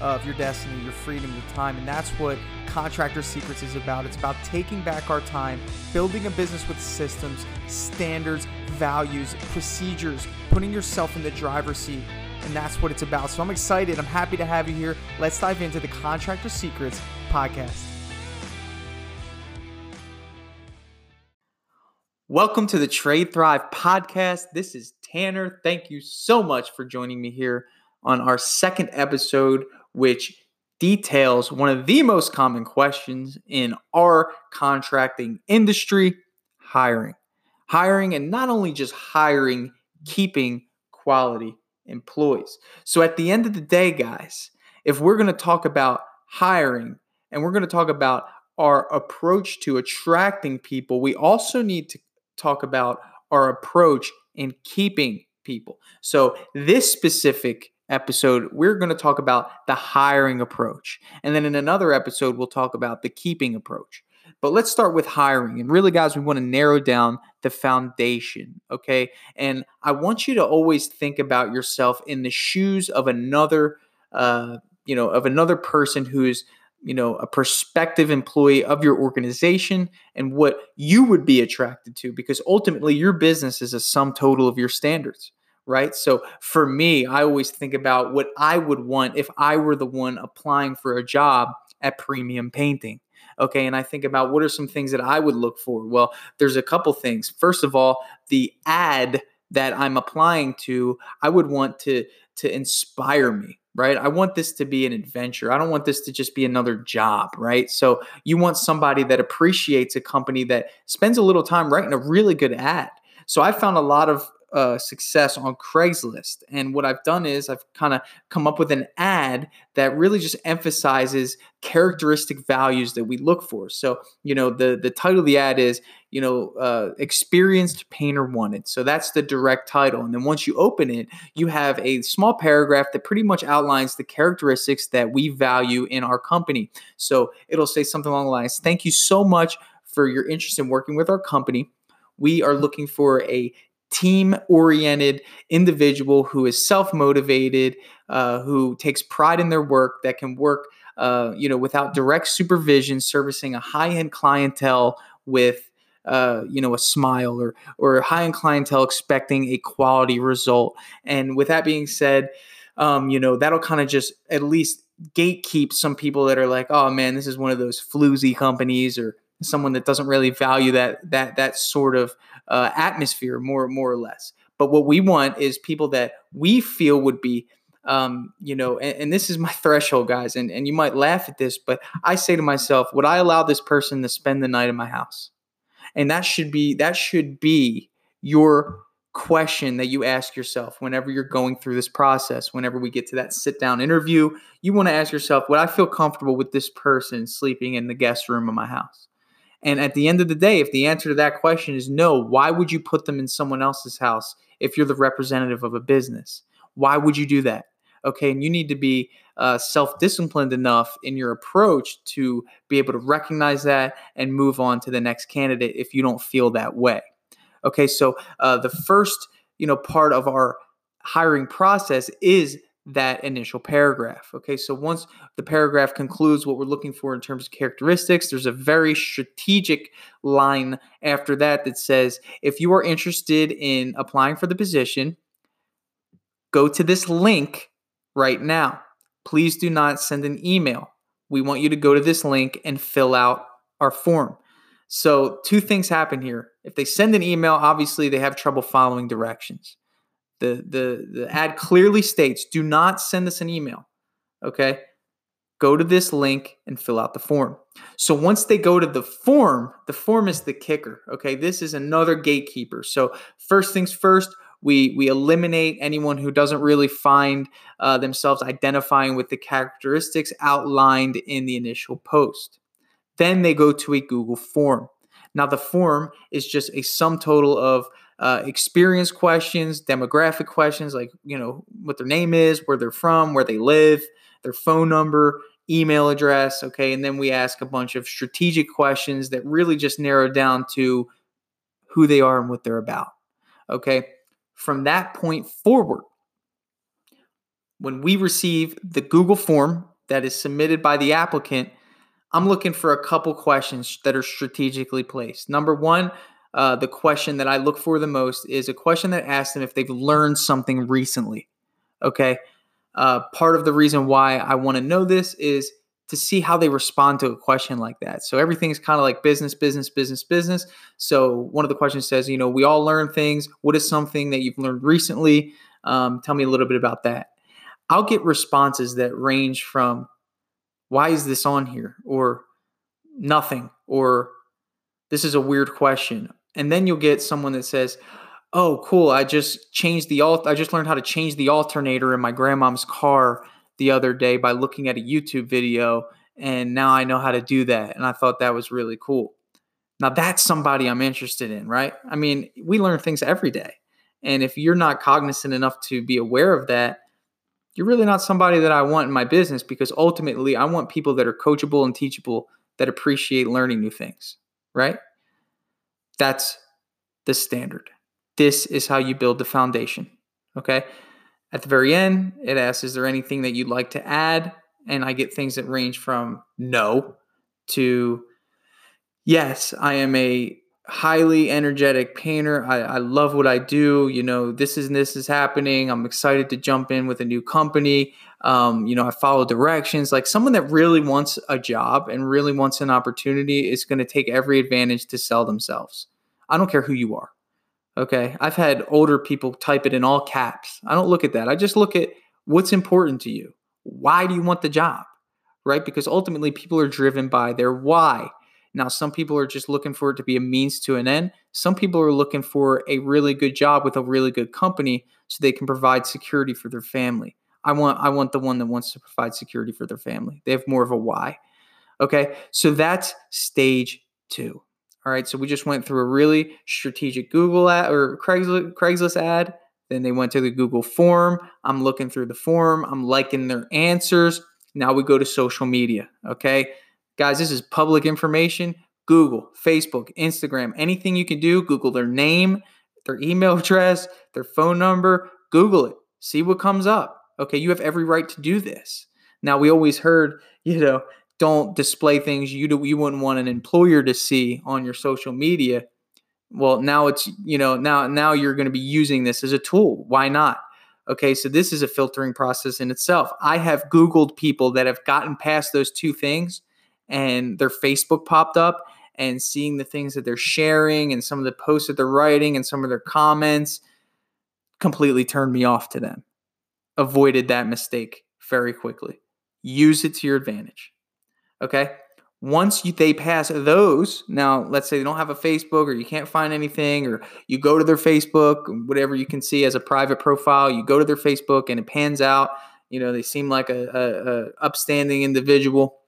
of your destiny, your freedom, your time. And that's what Contractor Secrets is about. It's about taking back our time, building a business with systems, standards, values, procedures, putting yourself in the driver's seat. And that's what it's about. So I'm excited. I'm happy to have you here. Let's dive into the Contractor Secrets podcast. Welcome to the Trade Thrive podcast. This is Tanner. Thank you so much for joining me here on our second episode, which details one of the most common questions in our contracting industry hiring. Hiring, and not only just hiring, keeping quality employees. So at the end of the day, guys, if we're going to talk about hiring and we're going to talk about our approach to attracting people, we also need to talk about our approach in keeping people. So this specific episode, we're going to talk about the hiring approach. And then in another episode, we'll talk about the keeping approach. But let's start with hiring. And really, guys, we want to narrow down the foundation. Okay. And I want you to always think about yourself in the shoes of another, uh, you know, of another person who's, you know, a prospective employee of your organization and what you would be attracted to, because ultimately your business is a sum total of your standards right? So for me, I always think about what I would want if I were the one applying for a job at Premium Painting. Okay, and I think about what are some things that I would look for? Well, there's a couple things. First of all, the ad that I'm applying to, I would want to to inspire me, right? I want this to be an adventure. I don't want this to just be another job, right? So you want somebody that appreciates a company that spends a little time writing a really good ad. So I found a lot of uh, success on Craigslist. And what I've done is I've kind of come up with an ad that really just emphasizes characteristic values that we look for. So, you know, the the title of the ad is, you know, uh, experienced painter wanted. So that's the direct title. And then once you open it, you have a small paragraph that pretty much outlines the characteristics that we value in our company. So it'll say something along the lines, "Thank you so much for your interest in working with our company." We are looking for a team oriented individual who is self motivated, uh, who takes pride in their work, that can work, uh, you know, without direct supervision, servicing a high end clientele with. Uh, you know, a smile or or high end clientele expecting a quality result. And with that being said, um, you know, that'll kind of just at least gatekeep some people that are like, oh man, this is one of those floozy companies or someone that doesn't really value that that that sort of uh, atmosphere more more or less. But what we want is people that we feel would be um, you know, and, and, this is my threshold, guys, and, and you might laugh at this, but I say to myself, would I allow this person to spend the night in my house? And that should be that should be your question that you ask yourself whenever you're going through this process. Whenever we get to that sit down interview, you want to ask yourself, would I feel comfortable with this person sleeping in the guest room of my house? And at the end of the day, if the answer to that question is no, why would you put them in someone else's house if you're the representative of a business? Why would you do that? Okay, and you need to be uh, self disciplined enough in your approach to be able to recognize that and move on to the next candidate if you don't feel that way. Okay, so uh, the first you know part of our hiring process is that initial paragraph. Okay, so once the paragraph concludes what we're looking for in terms of characteristics, there's a very strategic line after that that says if you are interested in applying for the position, go to this link right now. Please do not send an email. We want you to go to this link and fill out our form. So, two things happen here. If they send an email, obviously they have trouble following directions. The, the, the ad clearly states do not send us an email. Okay. Go to this link and fill out the form. So once they go to the form, the form is the kicker. Okay. This is another gatekeeper. So, first things first, we we eliminate anyone who doesn't really find uh, themselves identifying with the characteristics outlined in the initial post. Then they go to a Google form. Now the form is just a sum total of uh, experience questions, demographic questions, like, you know, what their name is, where they're from, where they live, their phone number, email address. Okay. And then we ask a bunch of strategic questions that really just narrow down to who they are and what they're about. Okay. From that point forward, when we receive the Google form that is submitted by the applicant, I'm looking for a couple questions that are strategically placed. Number one, uh, the question that I look for the most is a question that asks them if they've learned something recently. Okay. Uh, part of the reason why I want to know this is to see how they respond to a question like that. So everything's kind of like business, business, business, business. So one of the questions says, you know, we all learn things. What is something that you've learned recently? Um, tell me a little bit about that. I'll get responses that range from, why is this on here? Or nothing. Or this is a weird question. And then you'll get someone that says, oh, cool. I just changed the alt. I just learned how to change the alternator in my grandmom's car the other day by looking at a YouTube video, and now I know how to do that. And I thought that was really cool. Now, that's somebody I'm interested in, right? I mean, we learn things every day. And if you're not cognizant enough to be aware of that, you're really not somebody that I want in my business because ultimately I want people that are coachable and teachable that appreciate learning new things, right? That's the standard. This is how you build the foundation, okay? At the very end, it asks, Is there anything that you'd like to add? And I get things that range from no to yes, I am a highly energetic painter. I, I love what I do. You know, this is this is happening. I'm excited to jump in with a new company. Um, you know, I follow directions. Like someone that really wants a job and really wants an opportunity is going to take every advantage to sell themselves. I don't care who you are. Okay. I've had older people type it in all caps. I don't look at that. I just look at what's important to you. Why do you want the job? Right? Because ultimately people are driven by their why. Now, some people are just looking for it to be a means to an end. Some people are looking for a really good job with a really good company so they can provide security for their family. I want I want the one that wants to provide security for their family. They have more of a why. Okay? So that's stage 2. All right, so we just went through a really strategic Google ad or Craigslist, Craigslist ad. Then they went to the Google form. I'm looking through the form. I'm liking their answers. Now we go to social media. Okay, guys, this is public information. Google, Facebook, Instagram, anything you can do. Google their name, their email address, their phone number. Google it. See what comes up. Okay, you have every right to do this. Now we always heard, you know, don't display things you do, you wouldn't want an employer to see on your social media well now it's you know now now you're going to be using this as a tool why not okay so this is a filtering process in itself i have googled people that have gotten past those two things and their facebook popped up and seeing the things that they're sharing and some of the posts that they're writing and some of their comments completely turned me off to them avoided that mistake very quickly use it to your advantage Okay. Once you, they pass those, now let's say they don't have a Facebook or you can't find anything, or you go to their Facebook, whatever you can see as a private profile, you go to their Facebook and it pans out. You know, they seem like a, a, a upstanding individual.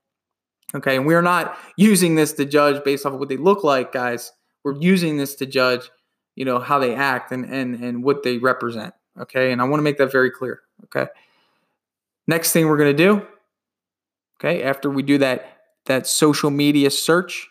Okay. And we're not using this to judge based off of what they look like, guys. We're using this to judge, you know, how they act and, and, and what they represent. Okay. And I want to make that very clear. Okay. Next thing we're to do Okay, after we do that that social media search,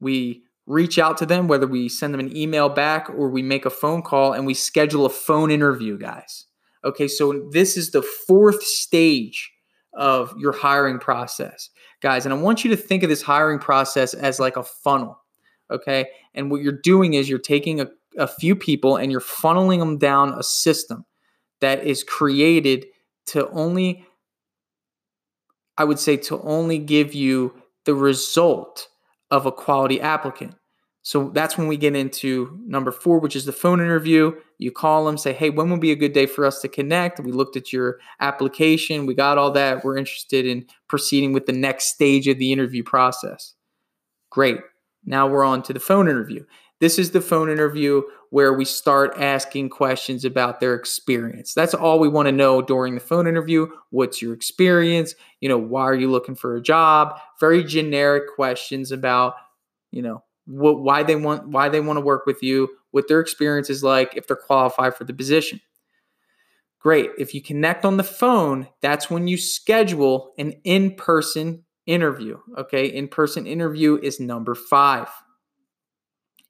we reach out to them whether we send them an email back or we make a phone call and we schedule a phone interview, guys. Okay, so this is the fourth stage of your hiring process, guys. And I want you to think of this hiring process as like a funnel. Okay, and what you're doing is you're taking a, a few people and you're funneling them down a system that is created to only I would say to only give you the result of a quality applicant. So that's when we get into number four, which is the phone interview. You call them, say, hey, when would be a good day for us to connect? We looked at your application, we got all that. We're interested in proceeding with the next stage of the interview process. Great. Now we're on to the phone interview. This is the phone interview where we start asking questions about their experience. That's all we want to know during the phone interview. What's your experience? You know, why are you looking for a job? Very generic questions about, you know, what, why they want why they want to work with you, what their experience is like, if they're qualified for the position. Great. If you connect on the phone, that's when you schedule an in-person interview. Okay, in-person interview is number five.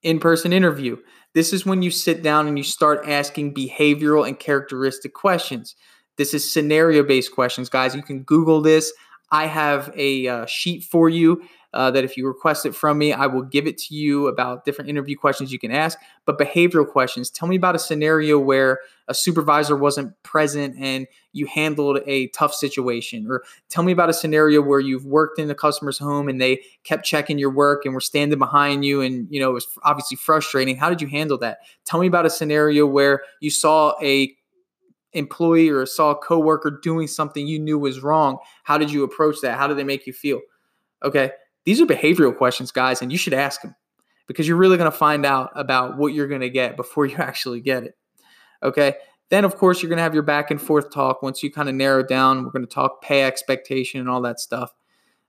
In-person interview. This is when you sit down and you start asking behavioral and characteristic questions. This is scenario based questions, guys. You can Google this. I have a uh, sheet for you uh, that if you request it from me, I will give it to you about different interview questions you can ask. But behavioral questions, tell me about a scenario where a supervisor wasn't present and you handled a tough situation. Or tell me about a scenario where you've worked in the customer's home and they kept checking your work and were standing behind you and you know it was obviously frustrating. How did you handle that? Tell me about a scenario where you saw a employee or saw a coworker doing something you knew was wrong. How did you approach that? How did they make you feel? Okay. These are behavioral questions, guys, and you should ask them because you're really going to find out about what you're going to get before you actually get it. Okay. Then, of course, you're going to have your back and forth talk. Once you kind of narrow down, we're going to talk pay expectation and all that stuff.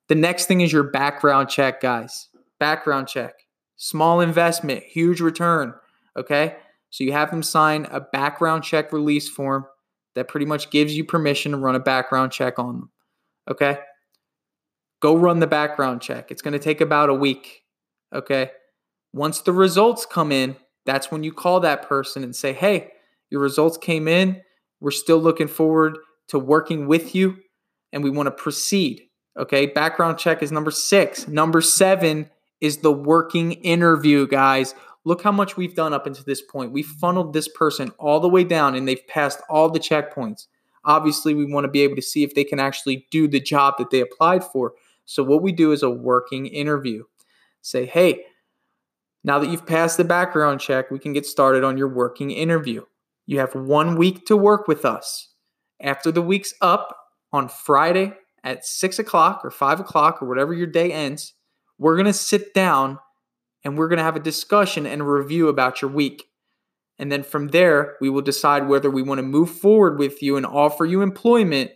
The next thing is your background check, guys. Background check. Small investment, huge return. Okay. So you have them sign a background check release form that pretty much gives you permission to run a background check on them. Okay. Go run the background check. It's going to take about a week. Okay. Once the results come in, that's when you call that person and say, hey, your results came in. We're still looking forward to working with you and we want to proceed. Okay. Background check is number six. Number seven is the working interview, guys. Look how much we've done up until this point. We funneled this person all the way down and they've passed all the checkpoints. Obviously, we want to be able to see if they can actually do the job that they applied for. So, what we do is a working interview. Say, hey, now that you've passed the background check, we can get started on your working interview. You have one week to work with us. After the week's up on Friday at six o'clock or five o'clock or whatever your day ends, we're going to sit down and we're going to have a discussion and a review about your week. And then from there, we will decide whether we want to move forward with you and offer you employment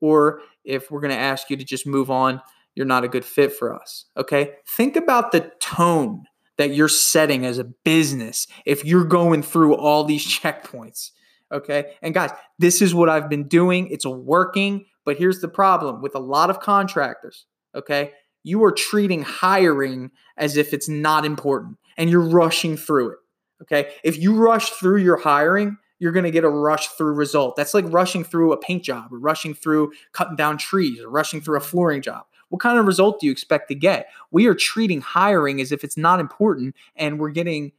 or if we're going to ask you to just move on, you're not a good fit for us. Okay? Think about the tone that you're setting as a business if you're going through all these checkpoints. Okay? And guys, this is what I've been doing. It's working, but here's the problem with a lot of contractors. Okay? You are treating hiring as if it's not important and you're rushing through it. Okay? If you rush through your hiring, you're going to get a rush through result. That's like rushing through a paint job or rushing through cutting down trees or rushing through a flooring job. What kind of result do you expect to get? We are treating hiring as if it's not important and we're getting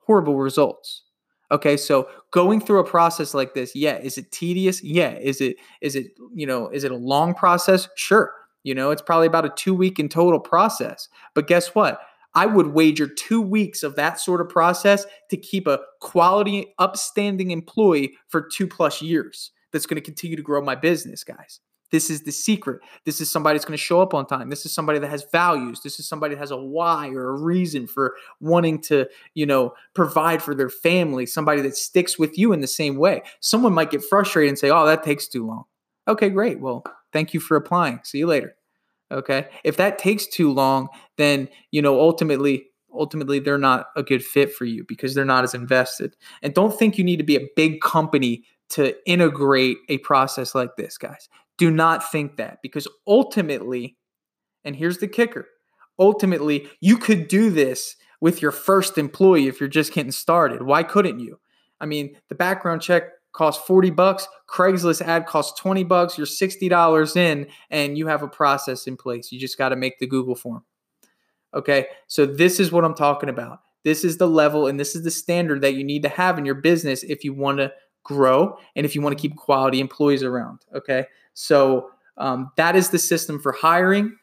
horrible results. Okay, so going through a process like this, yeah, is it tedious? Yeah, is it is it, you know, is it a long process? Sure. You know, it's probably about a 2 week in total process. But guess what? I would wager two weeks of that sort of process to keep a quality, upstanding employee for two plus years that's going to continue to grow my business, guys. This is the secret. This is somebody that's going to show up on time. This is somebody that has values. This is somebody that has a why or a reason for wanting to, you know, provide for their family. Somebody that sticks with you in the same way. Someone might get frustrated and say, "Oh, that takes too long." Okay, great. Well, thank you for applying. See you later. Okay. If that takes too long, then, you know, ultimately, ultimately they're not a good fit for you because they're not as invested. And don't think you need to be a big company to integrate a process like this, guys. Do not think that because ultimately, and here's the kicker ultimately, you could do this with your first employee if you're just getting started. Why couldn't you? I mean, the background check costs 40 bucks, Craigslist ad costs 20 bucks, you're $60 in and you have a process in place. You just got to make the Google form. Okay? So this is what I'm talking about. This is the level and this is the standard that you need to have in your business if you want to grow and if you want to keep quality employees around. Okay? So um, that is the system for hiring.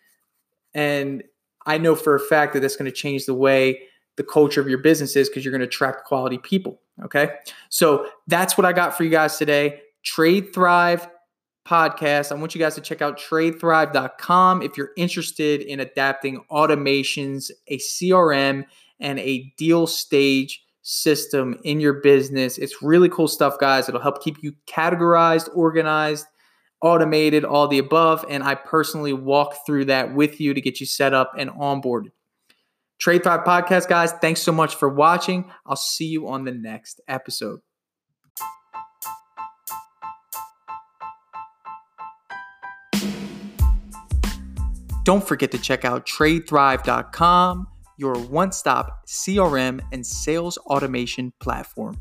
And I know for a fact that that's going to change the way the culture of your business is because you're going to attract quality people. Okay. So that's what I got for you guys today. Trade Thrive podcast. I want you guys to check out tradethrive.com if you're interested in adapting automations, a CRM, and a deal stage system in your business. It's really cool stuff, guys. It'll help keep you categorized, organized, automated, all the above. And I personally walk through that with you to get you set up and onboarded. Trade Thrive Podcast, guys, thanks so much for watching. I'll see you on the next episode. Don't forget to check out tradethrive.com, your one stop CRM and sales automation platform.